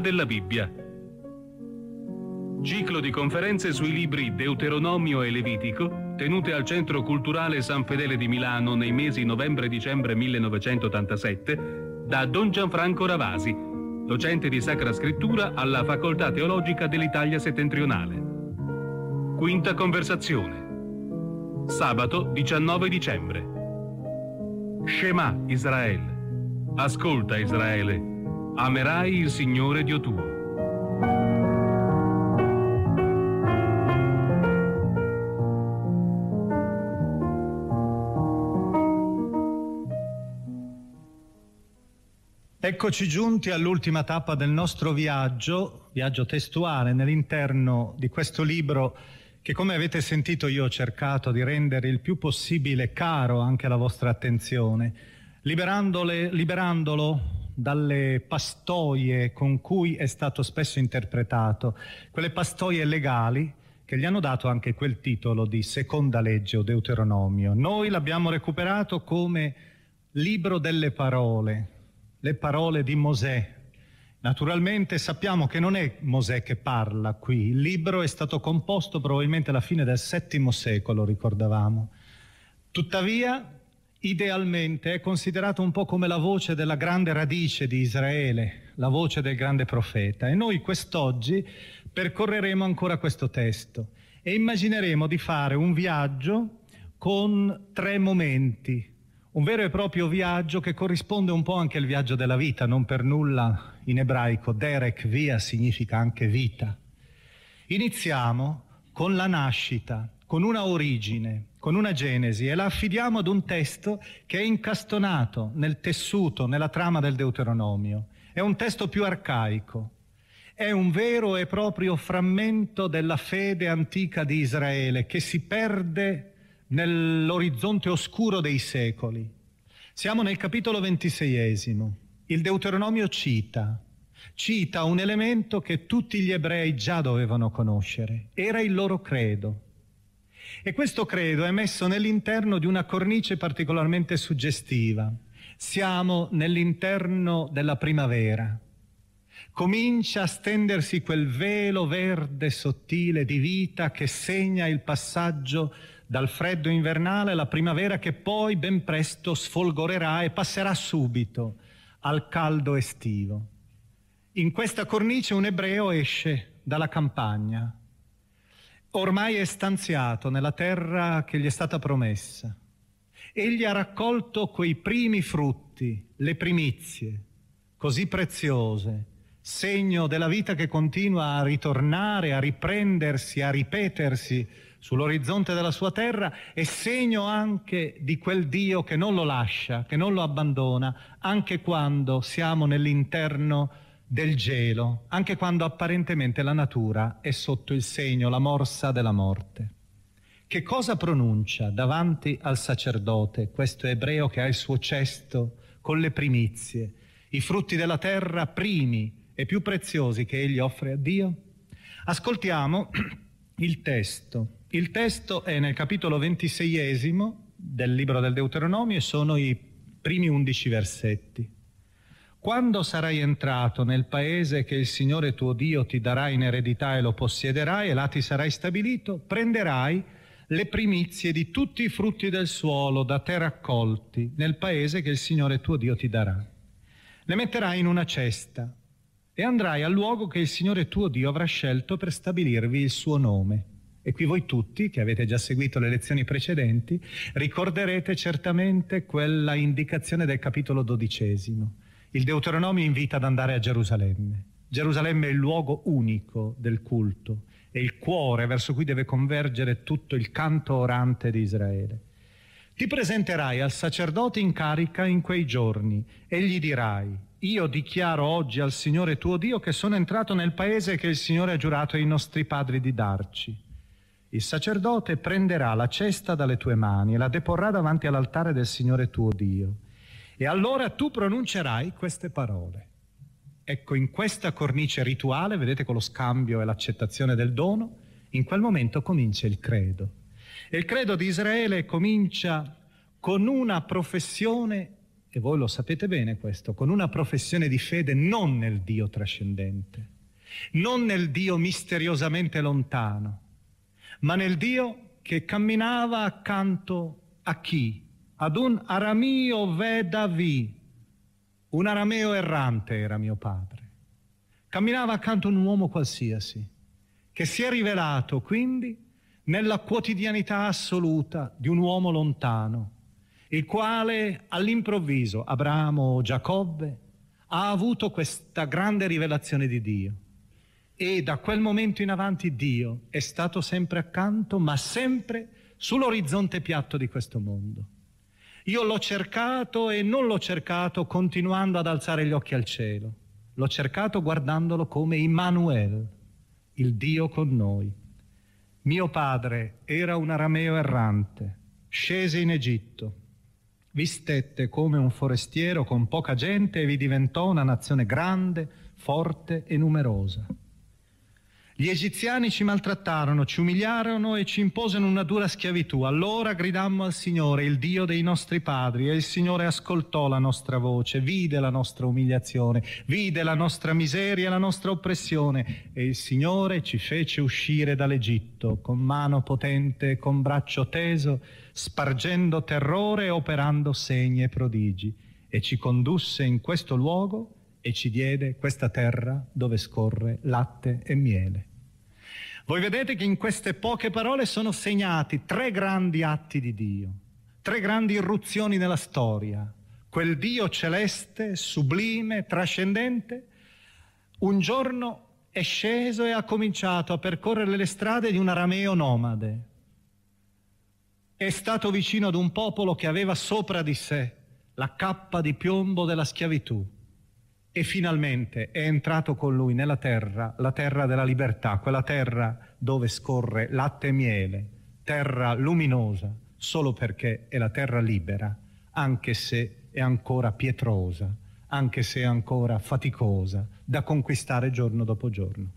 Della Bibbia. Ciclo di conferenze sui libri Deuteronomio e Levitico, tenute al Centro Culturale San Fedele di Milano nei mesi novembre-dicembre 1987, da Don Gianfranco Ravasi, docente di Sacra Scrittura alla Facoltà Teologica dell'Italia Settentrionale. Quinta conversazione. Sabato 19 dicembre. Shema Israele. Ascolta Israele. Amerai il Signore Dio tuo. Eccoci giunti all'ultima tappa del nostro viaggio, viaggio testuale nell'interno di questo libro che come avete sentito io ho cercato di rendere il più possibile caro anche alla vostra attenzione, liberandolo dalle pastoie con cui è stato spesso interpretato, quelle pastoie legali che gli hanno dato anche quel titolo di seconda legge o Deuteronomio. Noi l'abbiamo recuperato come libro delle parole, le parole di Mosè. Naturalmente sappiamo che non è Mosè che parla qui, il libro è stato composto probabilmente alla fine del VII secolo, ricordavamo. Tuttavia, idealmente è considerato un po' come la voce della grande radice di Israele, la voce del grande profeta. E noi quest'oggi percorreremo ancora questo testo e immagineremo di fare un viaggio con tre momenti, un vero e proprio viaggio che corrisponde un po' anche al viaggio della vita, non per nulla in ebraico derek via significa anche vita. Iniziamo con la nascita, con una origine, con una genesi e la affidiamo ad un testo che è incastonato nel tessuto, nella trama del Deuteronomio. È un testo più arcaico, è un vero e proprio frammento della fede antica di Israele che si perde nell'orizzonte oscuro dei secoli. Siamo nel capitolo ventiseiesimo. Il Deuteronomio cita, cita un elemento che tutti gli ebrei già dovevano conoscere, era il loro credo. E questo credo è messo nell'interno di una cornice particolarmente suggestiva. Siamo nell'interno della primavera. Comincia a stendersi quel velo verde sottile di vita che segna il passaggio dal freddo invernale alla primavera che poi ben presto sfolgorerà e passerà subito al caldo estivo. In questa cornice un ebreo esce dalla campagna, ormai è stanziato nella terra che gli è stata promessa. Egli ha raccolto quei primi frutti, le primizie, così preziose, segno della vita che continua a ritornare, a riprendersi, a ripetersi sull'orizzonte della sua terra è segno anche di quel Dio che non lo lascia, che non lo abbandona, anche quando siamo nell'interno del gelo, anche quando apparentemente la natura è sotto il segno, la morsa della morte. Che cosa pronuncia davanti al sacerdote questo ebreo che ha il suo cesto con le primizie, i frutti della terra primi e più preziosi che egli offre a Dio? Ascoltiamo il testo. Il testo è nel capitolo ventiseiesimo del libro del Deuteronomio e sono i primi undici versetti. Quando sarai entrato nel paese che il Signore tuo Dio ti darà in eredità e lo possiederai e là ti sarai stabilito, prenderai le primizie di tutti i frutti del suolo da te raccolti nel paese che il Signore tuo Dio ti darà. Le metterai in una cesta e andrai al luogo che il Signore tuo Dio avrà scelto per stabilirvi il suo nome. E qui voi tutti, che avete già seguito le lezioni precedenti, ricorderete certamente quella indicazione del capitolo dodicesimo il Deuteronomio invita ad andare a Gerusalemme. Gerusalemme è il luogo unico del culto, è il cuore verso cui deve convergere tutto il canto orante di Israele. Ti presenterai al sacerdote in carica in quei giorni e gli dirai, io dichiaro oggi al Signore tuo Dio che sono entrato nel paese che il Signore ha giurato ai nostri padri di darci. Il sacerdote prenderà la cesta dalle tue mani e la deporrà davanti all'altare del Signore tuo Dio e allora tu pronuncerai queste parole. Ecco, in questa cornice rituale, vedete con lo scambio e l'accettazione del dono, in quel momento comincia il credo. E il credo di Israele comincia con una professione, e voi lo sapete bene questo, con una professione di fede non nel Dio trascendente, non nel Dio misteriosamente lontano, ma nel Dio che camminava accanto a chi? Ad un aramio vedavi, un arameo errante era mio padre. Camminava accanto a un uomo qualsiasi, che si è rivelato quindi nella quotidianità assoluta di un uomo lontano, il quale all'improvviso, Abramo o Giacobbe, ha avuto questa grande rivelazione di Dio. E da quel momento in avanti Dio è stato sempre accanto, ma sempre sull'orizzonte piatto di questo mondo. Io l'ho cercato e non l'ho cercato continuando ad alzare gli occhi al cielo. L'ho cercato guardandolo come Immanuel, il Dio con noi. Mio padre era un arameo errante, scese in Egitto, vi stette come un forestiero con poca gente e vi diventò una nazione grande, forte e numerosa. Gli egiziani ci maltrattarono, ci umiliarono e ci imposero una dura schiavitù. Allora gridammo al Signore, il Dio dei nostri padri, e il Signore ascoltò la nostra voce, vide la nostra umiliazione, vide la nostra miseria e la nostra oppressione, e il Signore ci fece uscire dall'Egitto con mano potente e con braccio teso, spargendo terrore e operando segni e prodigi, e ci condusse in questo luogo e ci diede questa terra dove scorre latte e miele. Voi vedete che in queste poche parole sono segnati tre grandi atti di Dio, tre grandi irruzioni nella storia. Quel Dio celeste, sublime, trascendente, un giorno è sceso e ha cominciato a percorrere le strade di un arameo nomade. È stato vicino ad un popolo che aveva sopra di sé la cappa di piombo della schiavitù e finalmente è entrato con lui nella terra, la terra della libertà, quella terra dove scorre latte e miele, terra luminosa, solo perché è la terra libera, anche se è ancora pietrosa, anche se è ancora faticosa da conquistare giorno dopo giorno.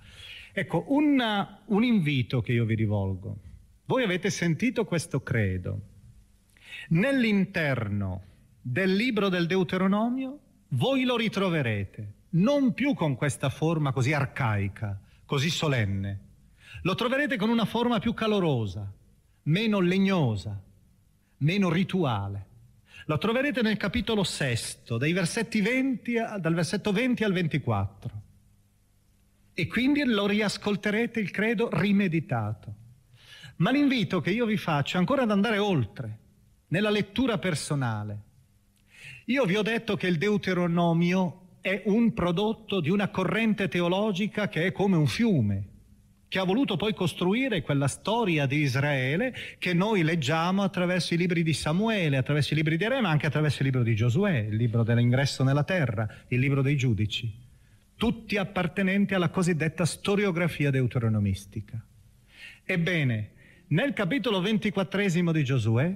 Ecco, una, un invito che io vi rivolgo. Voi avete sentito questo credo. Nell'interno del libro del Deuteronomio voi lo ritroverete non più con questa forma così arcaica, così solenne. Lo troverete con una forma più calorosa, meno legnosa, meno rituale. Lo troverete nel capitolo sesto, dal versetto 20 al 24. E quindi lo riascolterete il credo rimeditato. Ma l'invito che io vi faccio è ancora ad andare oltre, nella lettura personale io vi ho detto che il Deuteronomio è un prodotto di una corrente teologica che è come un fiume, che ha voluto poi costruire quella storia di Israele che noi leggiamo attraverso i libri di Samuele, attraverso i libri di Re, ma anche attraverso il libro di Giosuè, il libro dell'ingresso nella terra, il libro dei giudici, tutti appartenenti alla cosiddetta storiografia deuteronomistica. Ebbene, nel capitolo ventiquattresimo di Giosuè,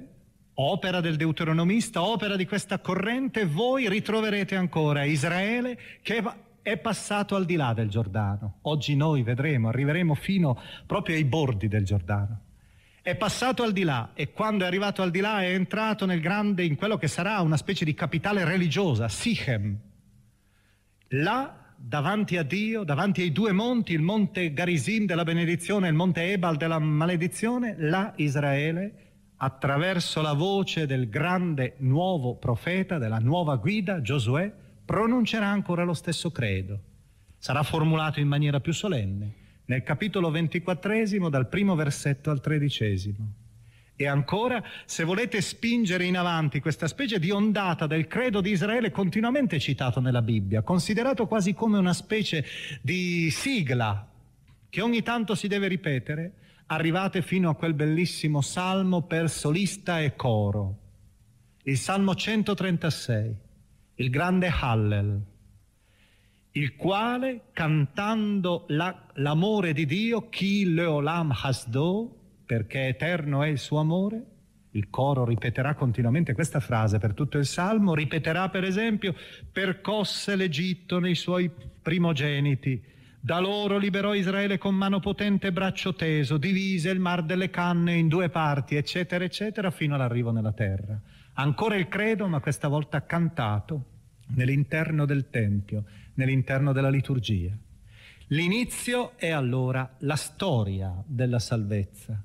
opera del deuteronomista, opera di questa corrente, voi ritroverete ancora Israele che è passato al di là del Giordano. Oggi noi vedremo, arriveremo fino proprio ai bordi del Giordano. È passato al di là e quando è arrivato al di là è entrato nel grande, in quello che sarà una specie di capitale religiosa, Sichem. Là, davanti a Dio, davanti ai due monti, il monte Garizim della benedizione e il monte Ebal della maledizione, là Israele attraverso la voce del grande nuovo profeta, della nuova guida, Giosuè, pronuncerà ancora lo stesso credo. Sarà formulato in maniera più solenne, nel capitolo ventiquattresimo, dal primo versetto al tredicesimo. E ancora, se volete spingere in avanti questa specie di ondata del credo di Israele continuamente citato nella Bibbia, considerato quasi come una specie di sigla che ogni tanto si deve ripetere, arrivate fino a quel bellissimo salmo per solista e coro, il salmo 136 il grande Hallel, il quale cantando la, l'amore di Dio, chi leolam hasdo, perché eterno è il suo amore, il coro ripeterà continuamente questa frase per tutto il salmo, ripeterà per esempio, percosse l'Egitto nei suoi primogeniti, da loro liberò Israele con mano potente e braccio teso, divise il mar delle canne in due parti, eccetera, eccetera, fino all'arrivo nella terra. Ancora il credo, ma questa volta cantato nell'interno del Tempio, nell'interno della liturgia. L'inizio è allora la storia della salvezza.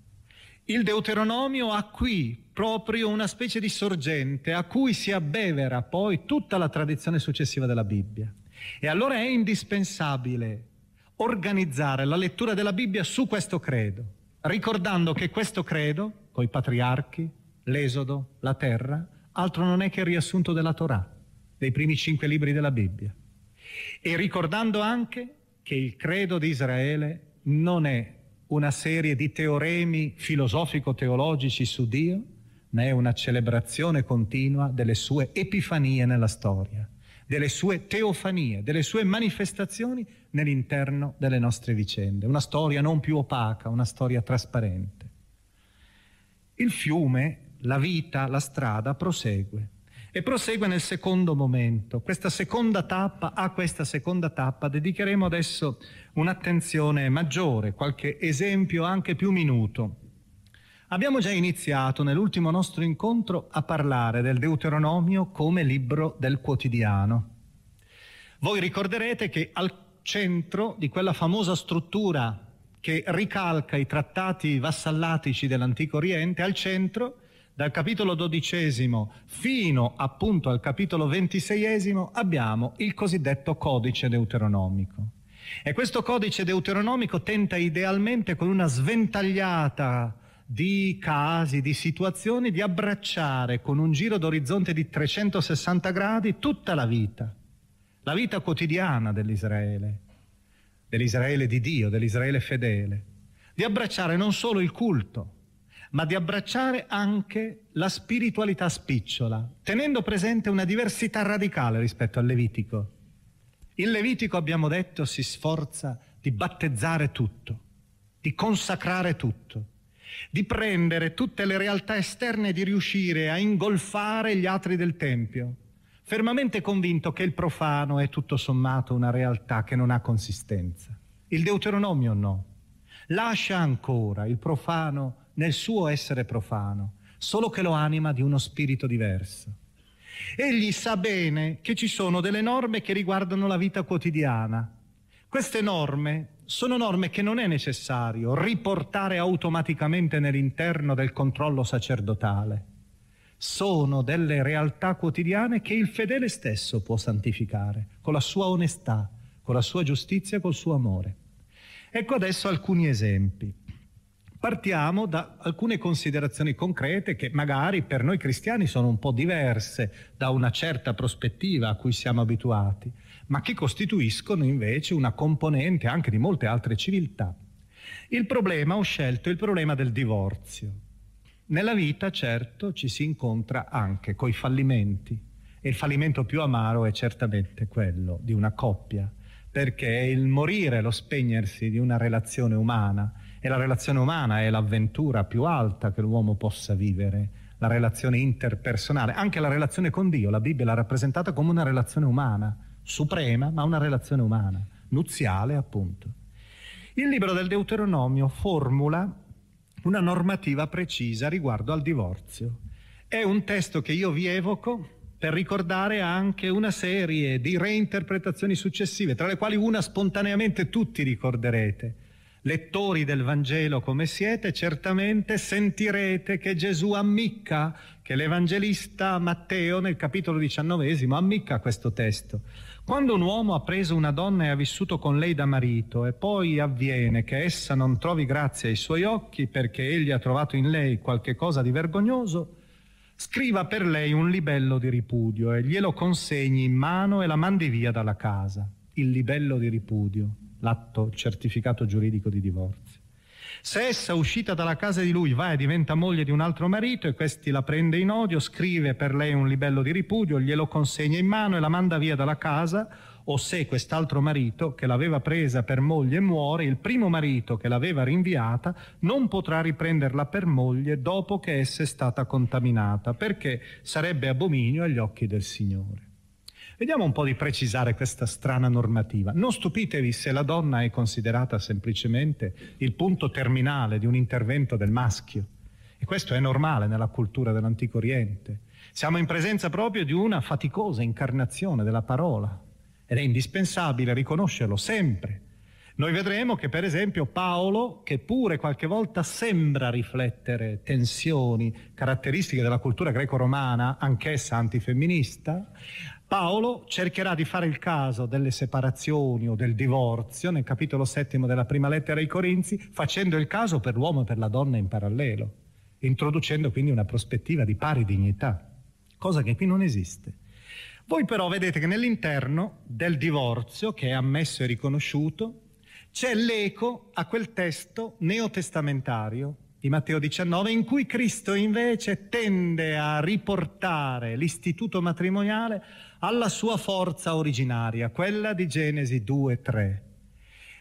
Il Deuteronomio ha qui proprio una specie di sorgente a cui si abbevera poi tutta la tradizione successiva della Bibbia. E allora è indispensabile organizzare la lettura della Bibbia su questo credo, ricordando che questo credo, coi patriarchi, l'Esodo, la terra, altro non è che il riassunto della Torah, dei primi cinque libri della Bibbia. E ricordando anche che il credo di Israele non è una serie di teoremi filosofico-teologici su Dio, ma è una celebrazione continua delle sue epifanie nella storia, delle sue teofanie, delle sue manifestazioni nell'interno delle nostre vicende. Una storia non più opaca, una storia trasparente. Il fiume, la vita, la strada prosegue e prosegue nel secondo momento. Questa seconda tappa, a questa seconda tappa dedicheremo adesso un'attenzione maggiore, qualche esempio anche più minuto. Abbiamo già iniziato nell'ultimo nostro incontro a parlare del Deuteronomio come libro del quotidiano. Voi ricorderete che al centro di quella famosa struttura che ricalca i trattati vassallatici dell'Antico Oriente, al centro dal capitolo dodicesimo fino appunto al capitolo ventiseiesimo abbiamo il cosiddetto codice deuteronomico. E questo codice deuteronomico tenta idealmente con una sventagliata di casi, di situazioni, di abbracciare con un giro d'orizzonte di 360 gradi tutta la vita, la vita quotidiana dell'Israele, dell'Israele di Dio, dell'Israele fedele, di abbracciare non solo il culto, ma di abbracciare anche la spiritualità spicciola, tenendo presente una diversità radicale rispetto al Levitico. Il Levitico, abbiamo detto, si sforza di battezzare tutto, di consacrare tutto, di prendere tutte le realtà esterne e di riuscire a ingolfare gli atri del Tempio, fermamente convinto che il profano è tutto sommato una realtà che non ha consistenza. Il Deuteronomio no. Lascia ancora il profano nel suo essere profano, solo che lo anima di uno spirito diverso. Egli sa bene che ci sono delle norme che riguardano la vita quotidiana. Queste norme sono norme che non è necessario riportare automaticamente nell'interno del controllo sacerdotale. Sono delle realtà quotidiane che il fedele stesso può santificare con la sua onestà, con la sua giustizia col suo amore. Ecco adesso alcuni esempi. Partiamo da alcune considerazioni concrete che magari per noi cristiani sono un po' diverse da una certa prospettiva a cui siamo abituati, ma che costituiscono invece una componente anche di molte altre civiltà. Il problema, ho scelto il problema del divorzio. Nella vita, certo, ci si incontra anche coi fallimenti. E il fallimento più amaro è certamente quello di una coppia, perché è il morire, lo spegnersi di una relazione umana. E la relazione umana è l'avventura più alta che l'uomo possa vivere, la relazione interpersonale, anche la relazione con Dio, la Bibbia l'ha rappresentata come una relazione umana, suprema, ma una relazione umana, nuziale appunto. Il libro del Deuteronomio formula una normativa precisa riguardo al divorzio. È un testo che io vi evoco per ricordare anche una serie di reinterpretazioni successive, tra le quali una spontaneamente tutti ricorderete. Lettori del Vangelo come siete, certamente sentirete che Gesù ammicca, che l'Evangelista Matteo nel capitolo diciannovesimo ammicca questo testo. Quando un uomo ha preso una donna e ha vissuto con lei da marito e poi avviene che essa non trovi grazia ai suoi occhi perché egli ha trovato in lei qualche cosa di vergognoso, scriva per lei un libello di ripudio e glielo consegni in mano e la mandi via dalla casa. Il libello di ripudio, l'atto certificato giuridico di divorzio. Se essa uscita dalla casa di lui va e diventa moglie di un altro marito e questi la prende in odio, scrive per lei un libello di ripudio, glielo consegna in mano e la manda via dalla casa, o se quest'altro marito che l'aveva presa per moglie muore, il primo marito che l'aveva rinviata non potrà riprenderla per moglie dopo che essa è stata contaminata, perché sarebbe abominio agli occhi del Signore. Vediamo un po' di precisare questa strana normativa. Non stupitevi se la donna è considerata semplicemente il punto terminale di un intervento del maschio. E questo è normale nella cultura dell'Antico Oriente. Siamo in presenza proprio di una faticosa incarnazione della parola ed è indispensabile riconoscerlo sempre. Noi vedremo che per esempio Paolo, che pure qualche volta sembra riflettere tensioni caratteristiche della cultura greco-romana, anch'essa antifemminista, Paolo cercherà di fare il caso delle separazioni o del divorzio nel capitolo settimo della prima lettera ai Corinzi, facendo il caso per l'uomo e per la donna in parallelo, introducendo quindi una prospettiva di pari dignità, cosa che qui non esiste. Voi però vedete che nell'interno del divorzio, che è ammesso e riconosciuto, c'è l'eco a quel testo neotestamentario di Matteo 19, in cui Cristo invece tende a riportare l'istituto matrimoniale alla sua forza originaria, quella di Genesi 2-3.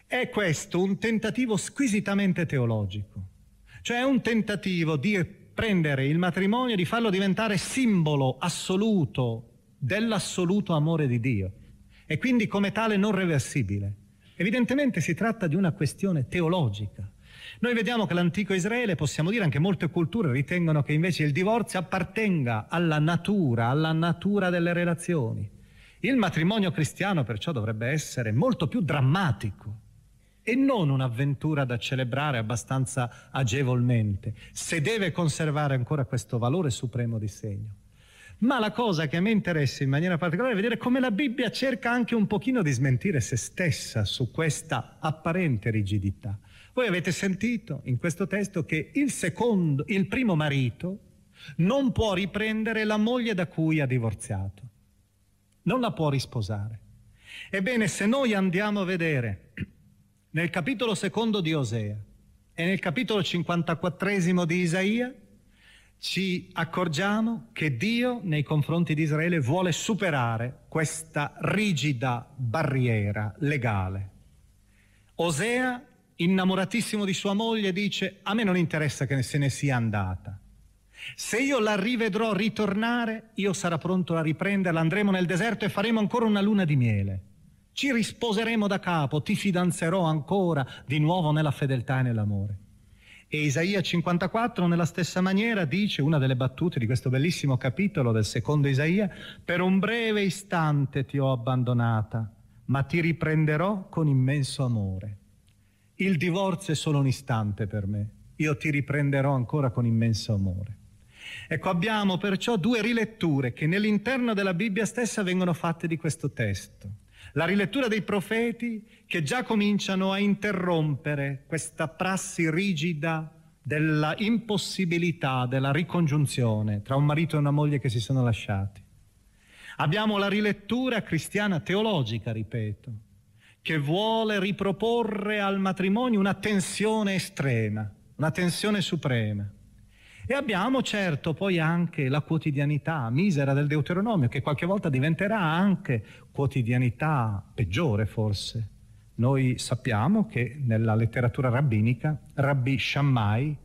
È questo un tentativo squisitamente teologico, cioè un tentativo di prendere il matrimonio e di farlo diventare simbolo assoluto dell'assoluto amore di Dio e quindi come tale non reversibile. Evidentemente si tratta di una questione teologica. Noi vediamo che l'antico Israele, possiamo dire anche molte culture, ritengono che invece il divorzio appartenga alla natura, alla natura delle relazioni. Il matrimonio cristiano perciò dovrebbe essere molto più drammatico e non un'avventura da celebrare abbastanza agevolmente, se deve conservare ancora questo valore supremo di segno. Ma la cosa che a me interessa in maniera particolare è vedere come la Bibbia cerca anche un pochino di smentire se stessa su questa apparente rigidità. Voi avete sentito in questo testo che il secondo, il primo marito non può riprendere la moglie da cui ha divorziato. Non la può risposare. Ebbene, se noi andiamo a vedere nel capitolo secondo di Osea e nel capitolo 54 di Isaia, ci accorgiamo che Dio nei confronti di Israele vuole superare questa rigida barriera legale. Osea innamoratissimo di sua moglie, dice a me non interessa che se ne sia andata. Se io la rivedrò ritornare, io sarò pronto a riprenderla, andremo nel deserto e faremo ancora una luna di miele. Ci risposeremo da capo, ti fidanzerò ancora di nuovo nella fedeltà e nell'amore. E Isaia 54 nella stessa maniera dice, una delle battute di questo bellissimo capitolo del secondo Isaia, per un breve istante ti ho abbandonata, ma ti riprenderò con immenso amore. Il divorzio è solo un istante per me, io ti riprenderò ancora con immenso amore. Ecco, abbiamo perciò due riletture che nell'interno della Bibbia stessa vengono fatte di questo testo. La rilettura dei profeti che già cominciano a interrompere questa prassi rigida della impossibilità della ricongiunzione tra un marito e una moglie che si sono lasciati. Abbiamo la rilettura cristiana teologica, ripeto, che vuole riproporre al matrimonio una tensione estrema, una tensione suprema. E abbiamo certo poi anche la quotidianità misera del Deuteronomio, che qualche volta diventerà anche quotidianità peggiore forse. Noi sappiamo che nella letteratura rabbinica Rabbi Shammai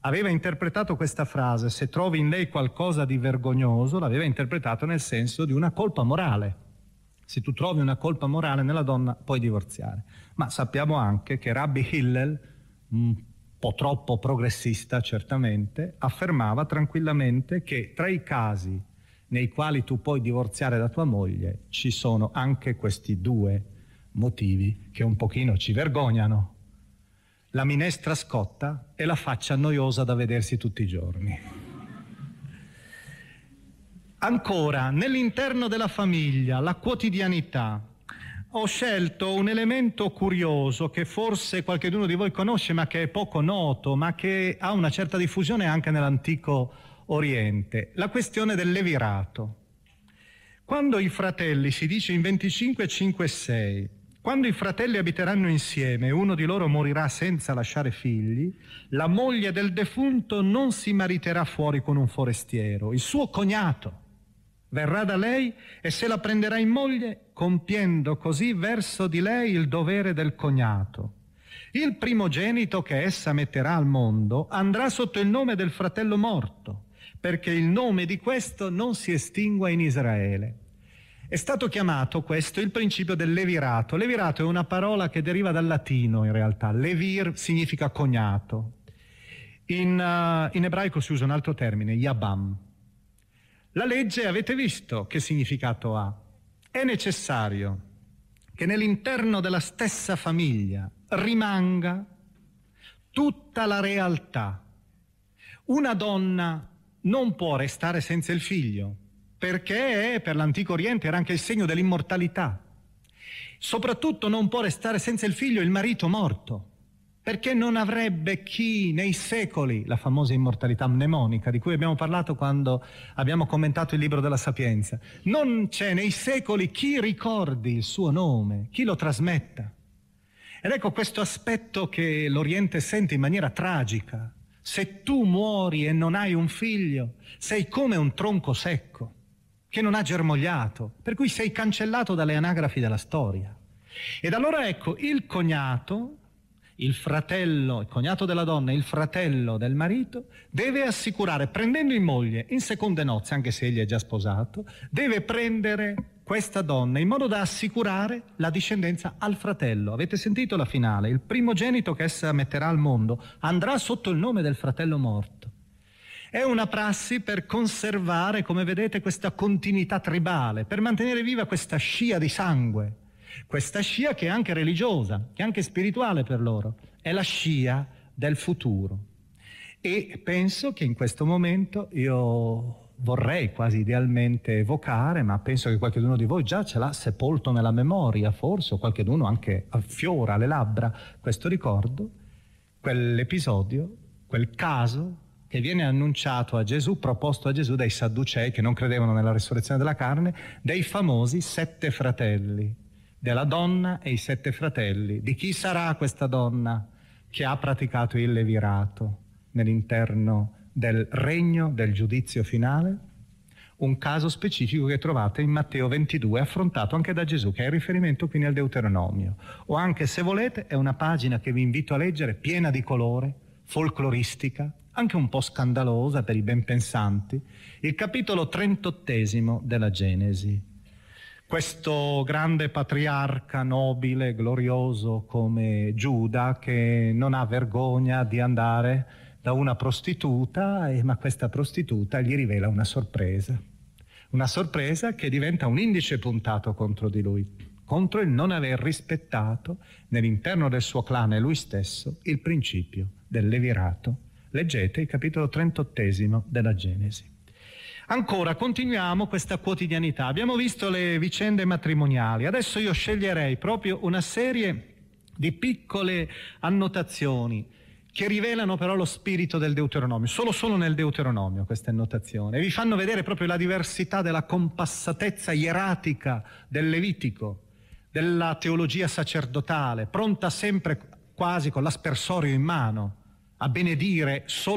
aveva interpretato questa frase, se trovi in lei qualcosa di vergognoso, l'aveva interpretato nel senso di una colpa morale. Se tu trovi una colpa morale nella donna, puoi divorziare. Ma sappiamo anche che Rabbi Hillel, un po' troppo progressista certamente, affermava tranquillamente che tra i casi nei quali tu puoi divorziare da tua moglie ci sono anche questi due motivi che un pochino ci vergognano. La minestra scotta e la faccia noiosa da vedersi tutti i giorni. Ancora, nell'interno della famiglia, la quotidianità. Ho scelto un elemento curioso che forse qualcuno di voi conosce ma che è poco noto, ma che ha una certa diffusione anche nell'antico Oriente, la questione del levirato. Quando i fratelli, si dice in 25, 5 e 6, quando i fratelli abiteranno insieme e uno di loro morirà senza lasciare figli, la moglie del defunto non si mariterà fuori con un forestiero, il suo cognato verrà da lei e se la prenderà in moglie, compiendo così verso di lei il dovere del cognato. Il primogenito che essa metterà al mondo andrà sotto il nome del fratello morto, perché il nome di questo non si estingua in Israele. È stato chiamato questo il principio del levirato. Levirato è una parola che deriva dal latino in realtà. Levir significa cognato. In, uh, in ebraico si usa un altro termine, yabam, la legge avete visto che significato ha. È necessario che nell'interno della stessa famiglia rimanga tutta la realtà. Una donna non può restare senza il figlio, perché per l'antico Oriente era anche il segno dell'immortalità. Soprattutto non può restare senza il figlio il marito morto, perché non avrebbe chi nei secoli, la famosa immortalità mnemonica di cui abbiamo parlato quando abbiamo commentato il libro della Sapienza, non c'è nei secoli chi ricordi il suo nome, chi lo trasmetta. Ed ecco questo aspetto che l'Oriente sente in maniera tragica. Se tu muori e non hai un figlio, sei come un tronco secco, che non ha germogliato, per cui sei cancellato dalle anagrafi della storia. Ed allora ecco, il cognato, il fratello, il cognato della donna, il fratello del marito, deve assicurare, prendendo in moglie in seconde nozze, anche se egli è già sposato, deve prendere questa donna in modo da assicurare la discendenza al fratello. Avete sentito la finale? Il primogenito che essa metterà al mondo andrà sotto il nome del fratello morto. È una prassi per conservare, come vedete, questa continuità tribale, per mantenere viva questa scia di sangue questa scia che è anche religiosa, che è anche spirituale per loro, è la scia del futuro. E penso che in questo momento io vorrei quasi idealmente evocare, ma penso che qualcuno di voi già ce l'ha sepolto nella memoria, forse, o qualcuno anche affiora alle labbra questo ricordo, quell'episodio, quel caso che viene annunciato a Gesù, proposto a Gesù dai Sadducei che non credevano nella risurrezione della carne, dei famosi sette fratelli della donna e i sette fratelli. Di chi sarà questa donna che ha praticato il levirato nell'interno del regno del giudizio finale? Un caso specifico che trovate in Matteo 22, affrontato anche da Gesù, che è il riferimento quindi al Deuteronomio. O anche, se volete, è una pagina che vi invito a leggere, piena di colore, folcloristica, anche un po' scandalosa per i ben pensanti, il capitolo 38 della Genesi questo grande patriarca nobile, glorioso come Giuda, che non ha vergogna di andare da una prostituta, ma questa prostituta gli rivela una sorpresa. Una sorpresa che diventa un indice puntato contro di lui, contro il non aver rispettato nell'interno del suo clan e lui stesso il principio del levirato. Leggete il capitolo 38 della Genesi. Ancora, continuiamo questa quotidianità. Abbiamo visto le vicende matrimoniali. Adesso io sceglierei proprio una serie di piccole annotazioni che rivelano però lo spirito del Deuteronomio. Solo solo nel Deuteronomio queste annotazioni. E vi fanno vedere proprio la diversità della compassatezza ieratica del Levitico della teologia sacerdotale, pronta sempre quasi con l'aspersorio in mano a benedire solo.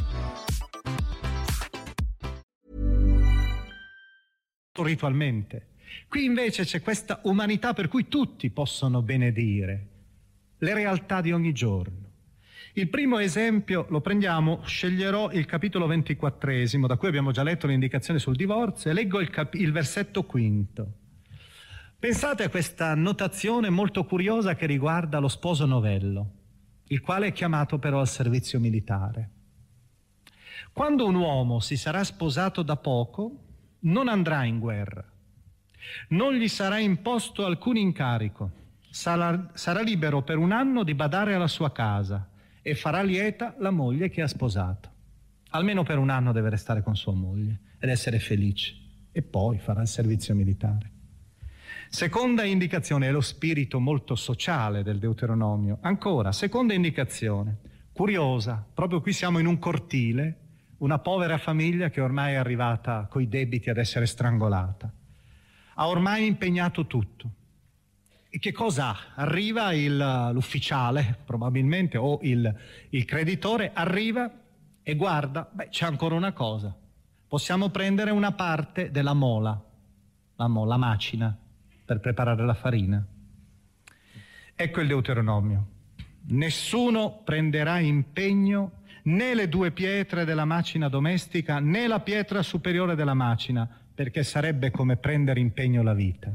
Ritualmente. Qui invece c'è questa umanità per cui tutti possono benedire le realtà di ogni giorno. Il primo esempio lo prendiamo, sceglierò il capitolo ventiquattresimo, da cui abbiamo già letto l'indicazione sul divorzio, e leggo il, cap- il versetto quinto. Pensate a questa notazione molto curiosa che riguarda lo sposo novello, il quale è chiamato però al servizio militare. Quando un uomo si sarà sposato da poco, non andrà in guerra, non gli sarà imposto alcun incarico, sarà, sarà libero per un anno di badare alla sua casa e farà lieta la moglie che ha sposato. Almeno per un anno deve restare con sua moglie ed essere felice e poi farà il servizio militare. Seconda indicazione è lo spirito molto sociale del Deuteronomio. Ancora, seconda indicazione, curiosa, proprio qui siamo in un cortile, una povera famiglia che ormai è arrivata coi debiti ad essere strangolata. Ha ormai impegnato tutto. E che cosa? Arriva il, l'ufficiale, probabilmente, o il, il creditore, arriva e guarda, beh, c'è ancora una cosa. Possiamo prendere una parte della mola, la mola, macina, per preparare la farina. Ecco il Deuteronomio. Nessuno prenderà impegno né le due pietre della macina domestica né la pietra superiore della macina, perché sarebbe come prendere impegno la vita.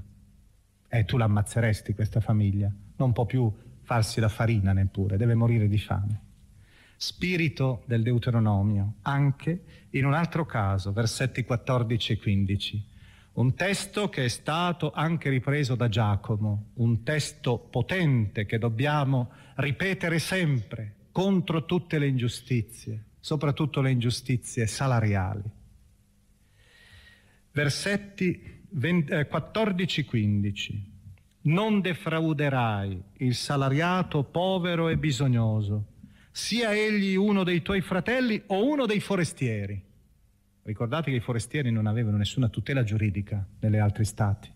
E eh, tu l'ammazzeresti questa famiglia, non può più farsi la farina neppure, deve morire di fame. Spirito del Deuteronomio, anche in un altro caso, versetti 14 e 15. Un testo che è stato anche ripreso da Giacomo, un testo potente che dobbiamo ripetere sempre, contro tutte le ingiustizie, soprattutto le ingiustizie salariali. Versetti 14-15. Eh, non defrauderai il salariato povero e bisognoso, sia egli uno dei tuoi fratelli o uno dei forestieri. Ricordate che i forestieri non avevano nessuna tutela giuridica negli altri stati,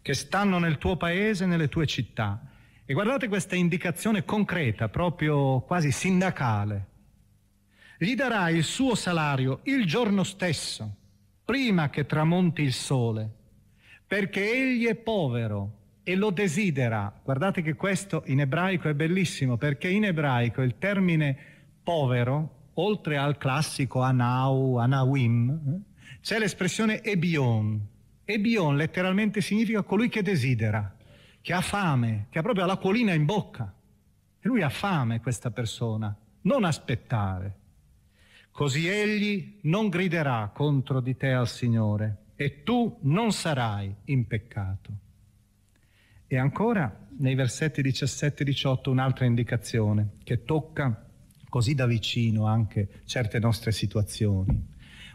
che stanno nel tuo paese, nelle tue città e guardate questa indicazione concreta, proprio quasi sindacale. Gli darà il suo salario il giorno stesso, prima che tramonti il sole, perché egli è povero e lo desidera. Guardate che questo in ebraico è bellissimo, perché in ebraico il termine povero, oltre al classico anau, anawim, eh, c'è l'espressione ebion. Ebion letteralmente significa colui che desidera che ha fame, che ha proprio l'acquolina in bocca. E lui ha fame, questa persona, non aspettare. Così egli non griderà contro di te al Signore e tu non sarai in peccato. E ancora nei versetti 17 e 18 un'altra indicazione che tocca così da vicino anche certe nostre situazioni.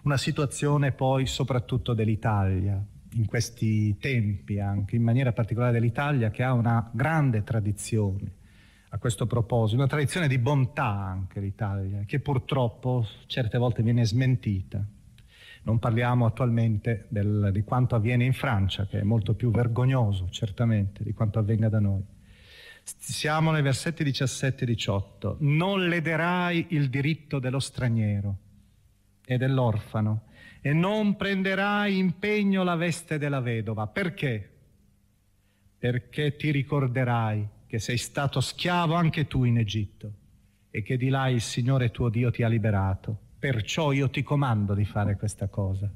Una situazione poi soprattutto dell'Italia, in questi tempi, anche in maniera particolare dell'Italia, che ha una grande tradizione a questo proposito, una tradizione di bontà anche l'Italia, che purtroppo certe volte viene smentita. Non parliamo attualmente del, di quanto avviene in Francia, che è molto più vergognoso, certamente, di quanto avvenga da noi. Siamo nei versetti 17 e 18. Non lederai il diritto dello straniero e dell'orfano e non prenderai impegno la veste della vedova. Perché? perché ti ricorderai che sei stato schiavo anche tu in Egitto e che di là il Signore tuo Dio ti ha liberato. Perciò io ti comando di fare questa cosa,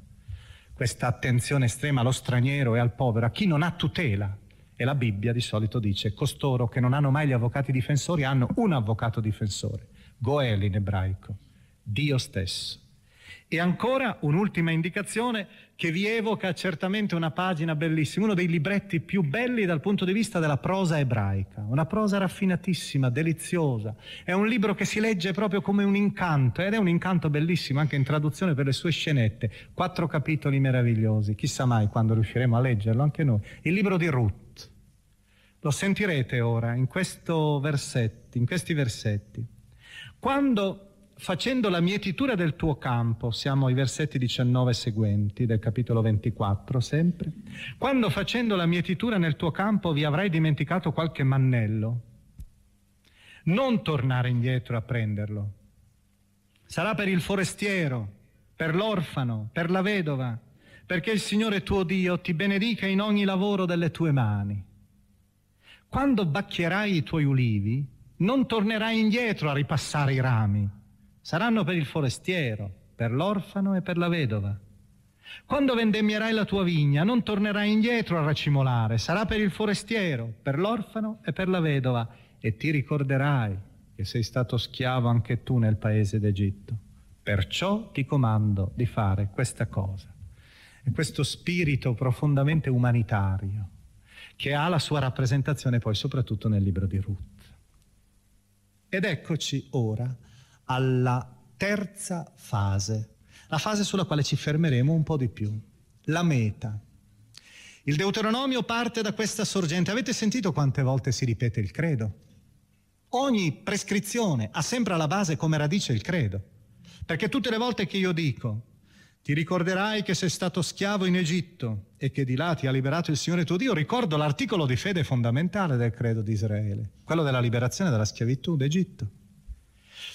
questa attenzione estrema allo straniero e al povero, a chi non ha tutela. E la Bibbia di solito dice, costoro che non hanno mai gli avvocati difensori hanno un avvocato difensore, Goel in ebraico, Dio stesso. E ancora un'ultima indicazione che vi evoca certamente una pagina bellissima, uno dei libretti più belli dal punto di vista della prosa ebraica, una prosa raffinatissima, deliziosa. È un libro che si legge proprio come un incanto ed è un incanto bellissimo anche in traduzione per le sue scenette, quattro capitoli meravigliosi, chissà mai quando riusciremo a leggerlo anche noi. Il libro di Ruth. Lo sentirete ora in, versetti, in questi versetti. Quando facendo la mietitura del tuo campo, siamo ai versetti 19 seguenti del capitolo 24 sempre, quando facendo la mietitura nel tuo campo vi avrai dimenticato qualche mannello, non tornare indietro a prenderlo. Sarà per il forestiero, per l'orfano, per la vedova, perché il Signore tuo Dio ti benedica in ogni lavoro delle tue mani. Quando bacchierai i tuoi ulivi, non tornerai indietro a ripassare i rami Saranno per il forestiero, per l'orfano e per la vedova. Quando vendemmierai la tua vigna, non tornerai indietro a racimolare, sarà per il forestiero, per l'orfano e per la vedova, e ti ricorderai che sei stato schiavo anche tu nel paese d'Egitto. Perciò ti comando di fare questa cosa. E questo spirito profondamente umanitario, che ha la sua rappresentazione poi soprattutto nel libro di Ruth. Ed eccoci ora alla terza fase, la fase sulla quale ci fermeremo un po' di più, la meta. Il Deuteronomio parte da questa sorgente. Avete sentito quante volte si ripete il credo? Ogni prescrizione ha sempre alla base come radice il credo. Perché tutte le volte che io dico ti ricorderai che sei stato schiavo in Egitto e che di là ti ha liberato il Signore tuo Dio, ricordo l'articolo di fede fondamentale del credo di Israele, quello della liberazione dalla schiavitù d'Egitto.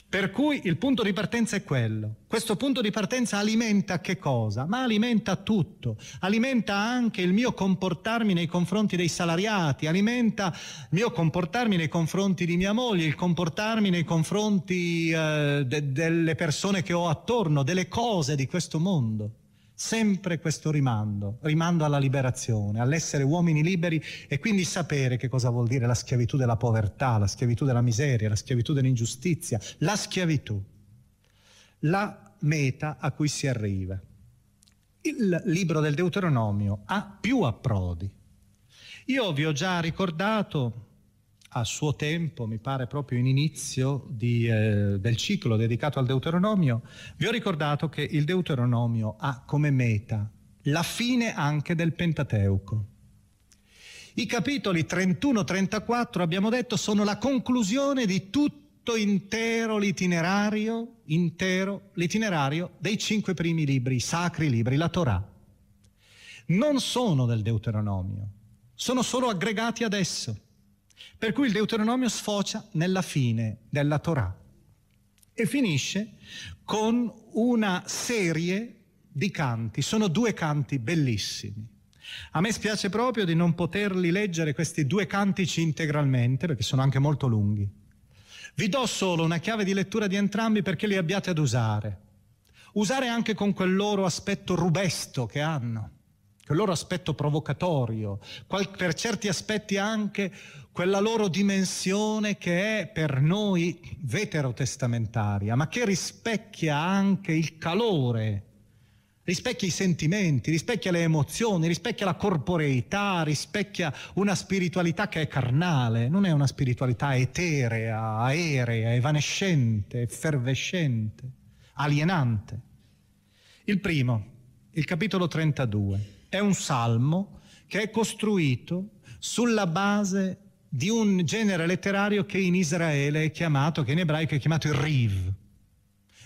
Per cui il punto di partenza è quello. Questo punto di partenza alimenta che cosa? Ma alimenta tutto. Alimenta anche il mio comportarmi nei confronti dei salariati, alimenta il mio comportarmi nei confronti di mia moglie, il comportarmi nei confronti eh, de- delle persone che ho attorno, delle cose di questo mondo sempre questo rimando, rimando alla liberazione, all'essere uomini liberi e quindi sapere che cosa vuol dire la schiavitù della povertà, la schiavitù della miseria, la schiavitù dell'ingiustizia, la schiavitù, la meta a cui si arriva. Il libro del Deuteronomio ha più approdi. Io vi ho già ricordato a suo tempo, mi pare proprio in inizio di, eh, del ciclo dedicato al Deuteronomio, vi ho ricordato che il Deuteronomio ha come meta la fine anche del Pentateuco. I capitoli 31-34, abbiamo detto, sono la conclusione di tutto intero l'itinerario, intero l'itinerario dei cinque primi libri, i sacri libri, la Torah. Non sono del Deuteronomio, sono solo aggregati ad esso. Per cui il Deuteronomio sfocia nella fine della Torah e finisce con una serie di canti. Sono due canti bellissimi. A me spiace proprio di non poterli leggere questi due cantici integralmente perché sono anche molto lunghi. Vi do solo una chiave di lettura di entrambi perché li abbiate ad usare. Usare anche con quel loro aspetto rubesto che hanno, quel loro aspetto provocatorio, qual- per certi aspetti anche quella loro dimensione che è per noi veterotestamentaria, ma che rispecchia anche il calore, rispecchia i sentimenti, rispecchia le emozioni, rispecchia la corporeità, rispecchia una spiritualità che è carnale, non è una spiritualità eterea, aerea, evanescente, effervescente, alienante. Il primo, il capitolo 32, è un salmo che è costruito sulla base di un genere letterario che in Israele è chiamato, che in ebraico è chiamato il Riv.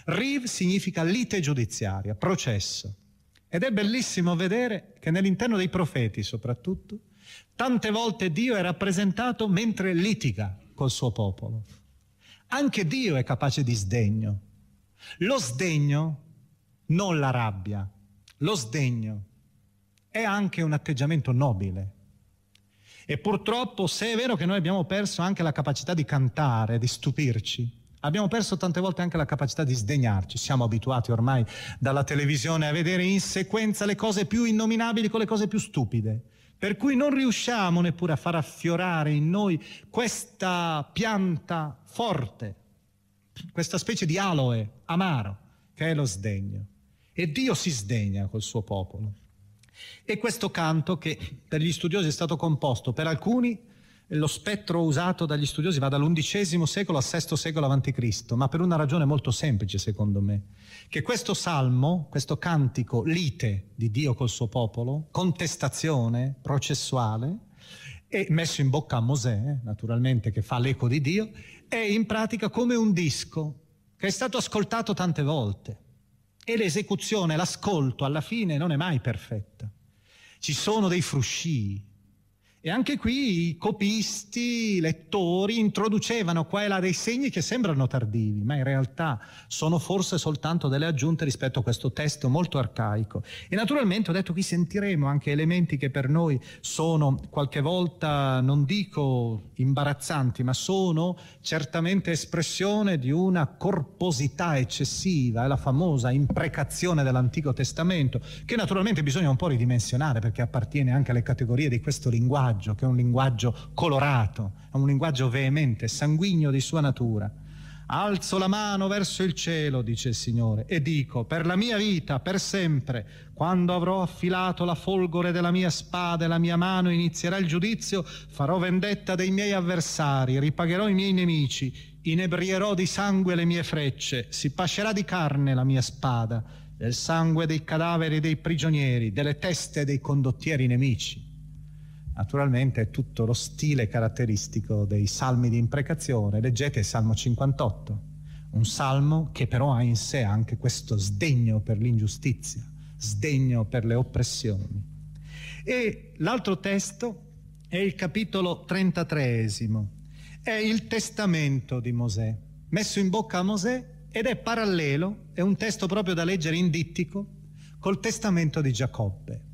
Riv significa lite giudiziaria, processo. Ed è bellissimo vedere che nell'interno dei profeti soprattutto, tante volte Dio è rappresentato mentre litiga col suo popolo. Anche Dio è capace di sdegno. Lo sdegno, non la rabbia, lo sdegno è anche un atteggiamento nobile E purtroppo, se è vero che noi abbiamo perso anche la capacità di cantare, di stupirci, abbiamo perso tante volte anche la capacità di sdegnarci. Siamo abituati ormai dalla televisione a vedere in sequenza le cose più innominabili con le cose più stupide. Per cui non riusciamo neppure a far affiorare in noi questa pianta forte, questa specie di aloe amaro che è lo sdegno. E Dio si sdegna col suo popolo. E questo canto che per gli studiosi è stato composto, per alcuni lo spettro usato dagli studiosi va dall'undicesimo secolo al sesto secolo a.C., ma per una ragione molto semplice secondo me, che questo salmo, questo cantico lite di Dio col suo popolo, contestazione processuale, è messo in bocca a Mosè, naturalmente, che fa l'eco di Dio, è in pratica come un disco che è stato ascoltato tante volte e l'esecuzione, l'ascolto alla fine non è mai perfetta. Ci sono dei frusci, e anche qui i copisti, i lettori introducevano qua e là dei segni che sembrano tardivi, ma in realtà sono forse soltanto delle aggiunte rispetto a questo testo molto arcaico. E naturalmente ho detto qui sentiremo anche elementi che per noi sono qualche volta, non dico imbarazzanti, ma sono certamente espressione di una corposità eccessiva, è la famosa imprecazione dell'Antico Testamento, che naturalmente bisogna un po' ridimensionare perché appartiene anche alle categorie di questo linguaggio linguaggio, che è un linguaggio colorato, è un linguaggio veemente, sanguigno di sua natura. Alzo la mano verso il cielo, dice il Signore, e dico, per la mia vita, per sempre, quando avrò affilato la folgore della mia spada e la mia mano inizierà il giudizio, farò vendetta dei miei avversari, ripagherò i miei nemici, inebrierò di sangue le mie frecce, si pascerà di carne la mia spada, del sangue dei cadaveri dei prigionieri, delle teste dei condottieri nemici. Naturalmente è tutto lo stile caratteristico dei salmi di imprecazione. Leggete il Salmo 58, un salmo che però ha in sé anche questo sdegno per l'ingiustizia, sdegno per le oppressioni. E l'altro testo è il capitolo 33, è il testamento di Mosè, messo in bocca a Mosè ed è parallelo, è un testo proprio da leggere in dittico, col testamento di Giacobbe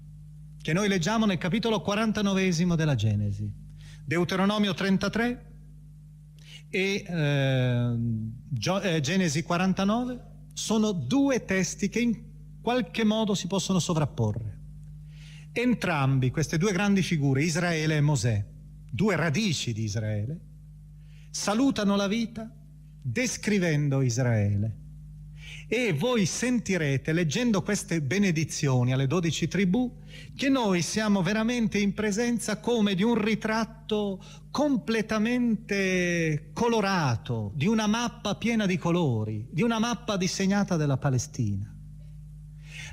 che noi leggiamo nel capitolo 49 della Genesi. Deuteronomio 33 e eh, Gio- eh, Genesi 49 sono due testi che in qualche modo si possono sovrapporre. Entrambi, queste due grandi figure, Israele e Mosè, due radici di Israele, salutano la vita descrivendo Israele e voi sentirete, leggendo queste benedizioni alle dodici tribù, che noi siamo veramente in presenza come di un ritratto completamente colorato, di una mappa piena di colori, di una mappa disegnata della Palestina.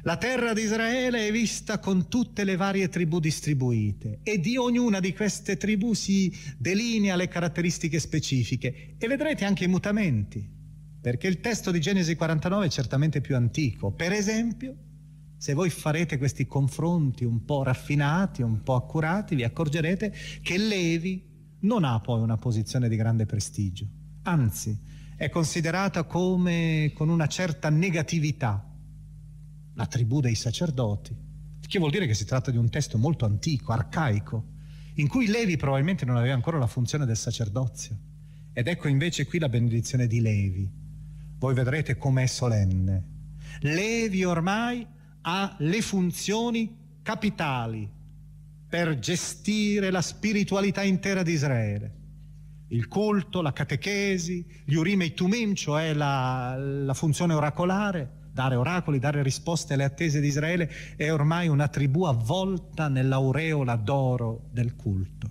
La terra di Israele è vista con tutte le varie tribù distribuite e di ognuna di queste tribù si delinea le caratteristiche specifiche e vedrete anche i mutamenti perché il testo di Genesi 49 è certamente più antico. Per esempio, se voi farete questi confronti un po' raffinati, un po' accurati, vi accorgerete che Levi non ha poi una posizione di grande prestigio, anzi è considerata come con una certa negatività la tribù dei sacerdoti, che vuol dire che si tratta di un testo molto antico, arcaico, in cui Levi probabilmente non aveva ancora la funzione del sacerdozio. Ed ecco invece qui la benedizione di Levi voi vedrete com'è solenne. Levi ormai ha le funzioni capitali per gestire la spiritualità intera di Israele. Il culto, la catechesi, gli urim e i tumim, cioè la, la funzione oracolare, dare oracoli, dare risposte alle attese di Israele, è ormai una tribù avvolta nell'aureola d'oro del culto.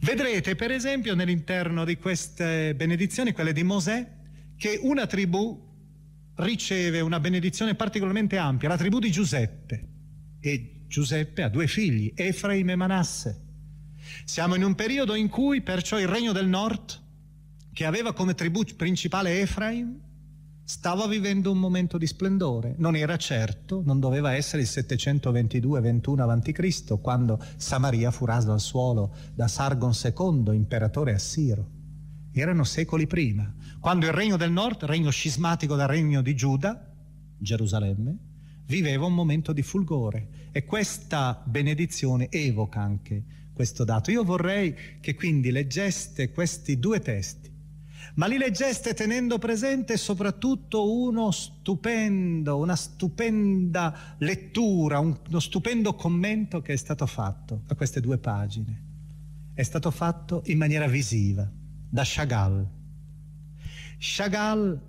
Vedrete per esempio nell'interno di queste benedizioni, quelle di Mosè, che una tribù riceve una benedizione particolarmente ampia, la tribù di Giuseppe. E Giuseppe ha due figli, Efraim e Manasse. Siamo in un periodo in cui perciò il regno del nord, che aveva come tribù principale Efraim, stava vivendo un momento di splendore. Non era certo, non doveva essere il 722-21 a.C., quando Samaria fu rasa al suolo da Sargon II, imperatore assiro erano secoli prima, quando il regno del nord, regno scismatico dal regno di Giuda, Gerusalemme, viveva un momento di fulgore e questa benedizione evoca anche questo dato. Io vorrei che quindi leggeste questi due testi, ma li leggeste tenendo presente soprattutto uno stupendo, una stupenda lettura, uno stupendo commento che è stato fatto a queste due pagine. È stato fatto in maniera visiva da Chagall. Chagall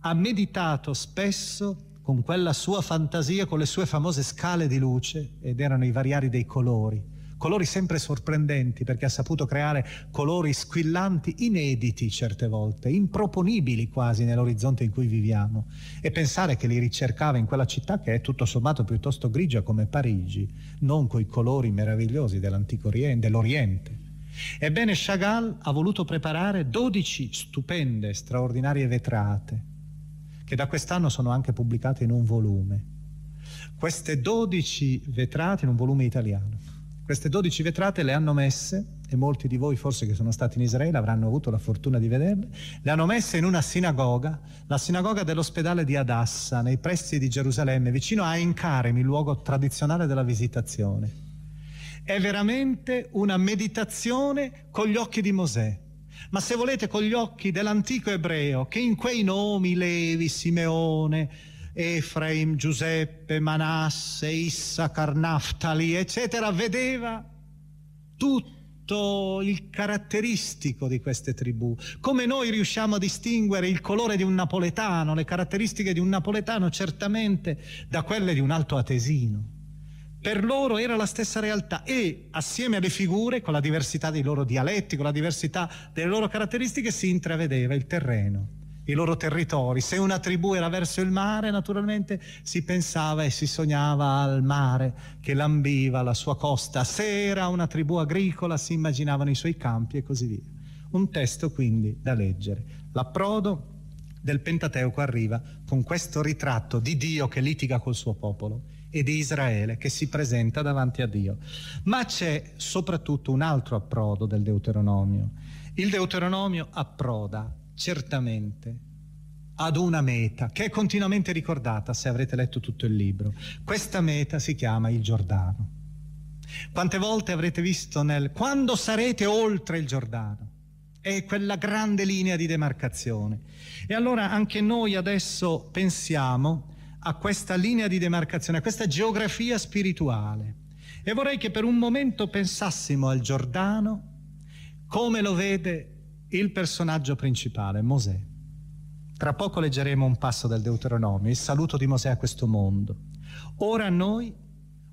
ha meditato spesso con quella sua fantasia, con le sue famose scale di luce, ed erano i variari dei colori, colori sempre sorprendenti perché ha saputo creare colori squillanti, inediti certe volte, improponibili quasi nell'orizzonte in cui viviamo. E pensare che li ricercava in quella città che è tutto sommato piuttosto grigia come Parigi, non coi colori meravigliosi dell'antico Oriente, dell'Oriente. Ebbene, Chagall ha voluto preparare 12 stupende, straordinarie vetrate, che da quest'anno sono anche pubblicate in un volume. Queste 12 vetrate in un volume italiano queste 12 vetrate le hanno messe, e molti di voi forse che sono stati in Israele avranno avuto la fortuna di vederle, le hanno messe in una sinagoga, la sinagoga dell'ospedale di Adassa, nei pressi di Gerusalemme, vicino a Ein Karem, il luogo tradizionale della visitazione. È veramente una meditazione con gli occhi di Mosè, ma se volete con gli occhi dell'antico ebreo, che in quei nomi, Levi, Simeone, Efraim, Giuseppe, Manasse, Issachar, Naftali, eccetera, vedeva tutto il caratteristico di queste tribù. Come noi riusciamo a distinguere il colore di un napoletano, le caratteristiche di un napoletano certamente da quelle di un alto atesino. Per loro era la stessa realtà e assieme alle figure, con la diversità dei loro dialetti, con la diversità delle loro caratteristiche, si intravedeva il terreno i loro territori. Se una tribù era verso il mare, naturalmente si pensava e si sognava al mare che lambiva la sua costa. Se era una tribù agricola, si immaginavano i suoi campi e così via. Un testo quindi da leggere. L'approdo del Pentateuco arriva con questo ritratto di Dio che litiga col suo popolo e di Israele che si presenta davanti a Dio. Ma c'è soprattutto un altro approdo del Deuteronomio. Il Deuteronomio approda certamente ad una meta che è continuamente ricordata se avrete letto tutto il libro. Questa meta si chiama il Giordano. Quante volte avrete visto nel quando sarete oltre il Giordano? È quella grande linea di demarcazione. E allora anche noi adesso pensiamo a questa linea di demarcazione, a questa geografia spirituale. E vorrei che per un momento pensassimo al Giordano come lo vede il personaggio principale, Mosè. Tra poco leggeremo un passo del Deuteronomio, il saluto di Mosè a questo mondo. Ora noi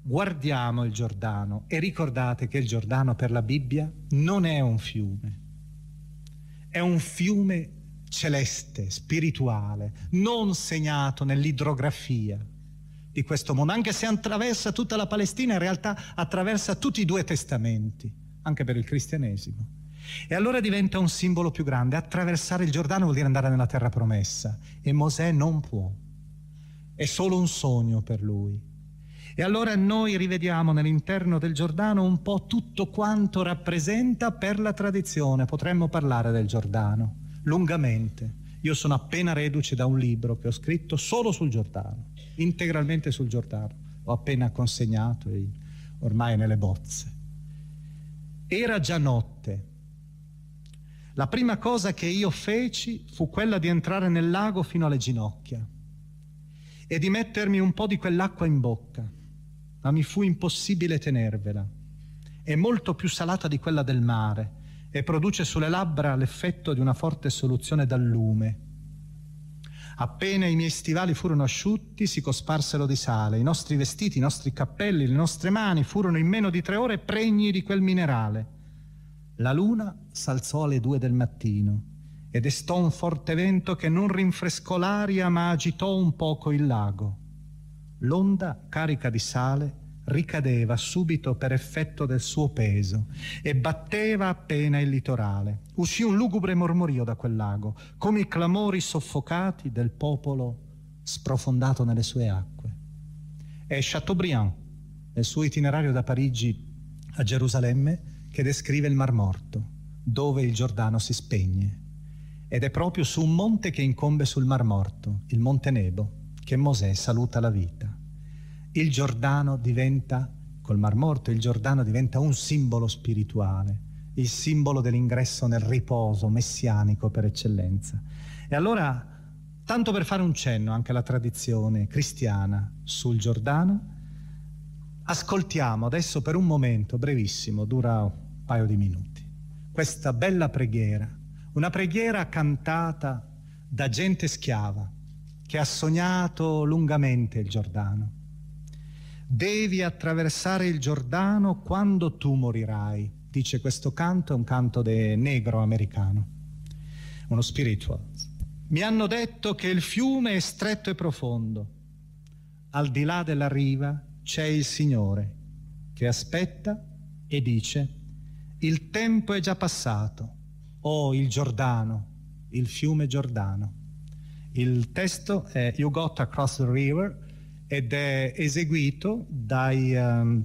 guardiamo il Giordano e ricordate che il Giordano per la Bibbia non è un fiume, è un fiume celeste, spirituale, non segnato nell'idrografia di questo mondo, anche se attraversa tutta la Palestina, in realtà attraversa tutti i due testamenti, anche per il cristianesimo. E allora diventa un simbolo più grande. Attraversare il Giordano vuol dire andare nella terra promessa e Mosè non può. È solo un sogno per lui. E allora noi rivediamo nell'interno del Giordano un po' tutto quanto rappresenta per la tradizione. Potremmo parlare del Giordano lungamente. Io sono appena reduce da un libro che ho scritto solo sul Giordano, integralmente sul Giordano. L'ho appena consegnato ormai nelle bozze. Era già notte la prima cosa che io feci fu quella di entrare nel lago fino alle ginocchia e di mettermi un po' di quell'acqua in bocca, ma mi fu impossibile tenervela. È molto più salata di quella del mare e produce sulle labbra l'effetto di una forte soluzione dal lume. Appena i miei stivali furono asciutti, si cosparsero di sale. I nostri vestiti, i nostri cappelli, le nostre mani furono in meno di tre ore pregni di quel minerale. La luna s'alzò alle due del mattino e destò un forte vento che non rinfrescò l'aria ma agitò un poco il lago. L'onda, carica di sale, ricadeva subito per effetto del suo peso e batteva appena il litorale. Uscì un lugubre mormorio da quel lago, come i clamori soffocati del popolo sprofondato nelle sue acque. È Chateaubriand, nel suo itinerario da Parigi a Gerusalemme, che descrive il Mar Morto, dove il Giordano si spegne. Ed è proprio su un monte che incombe sul Mar Morto, il Monte Nebo, che Mosè saluta la vita. Il Giordano diventa col Mar Morto, il Giordano diventa un simbolo spirituale, il simbolo dell'ingresso nel riposo messianico per eccellenza. E allora, tanto per fare un cenno anche alla tradizione cristiana sul Giordano, ascoltiamo adesso per un momento brevissimo, dura un paio di minuti, questa bella preghiera, una preghiera cantata da gente schiava che ha sognato lungamente il Giordano Devi attraversare il Giordano quando tu morirai, dice questo canto, è un canto de negro americano, uno spiritual. Mi hanno detto che il fiume è stretto e profondo. Al di là della riva c'è il Signore che aspetta e dice, il tempo è già passato, oh il Giordano, il fiume Giordano. Il testo è You Got Across the River, ed è eseguito dai, um,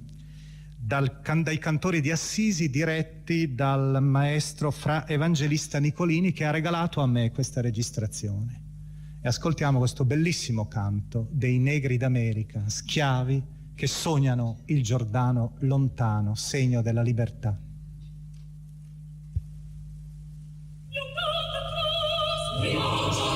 dal, can, dai cantori di Assisi diretti dal maestro Fra Evangelista Nicolini che ha regalato a me questa registrazione. E ascoltiamo questo bellissimo canto dei negri d'America, schiavi che sognano il Giordano lontano, segno della libertà. Yeah.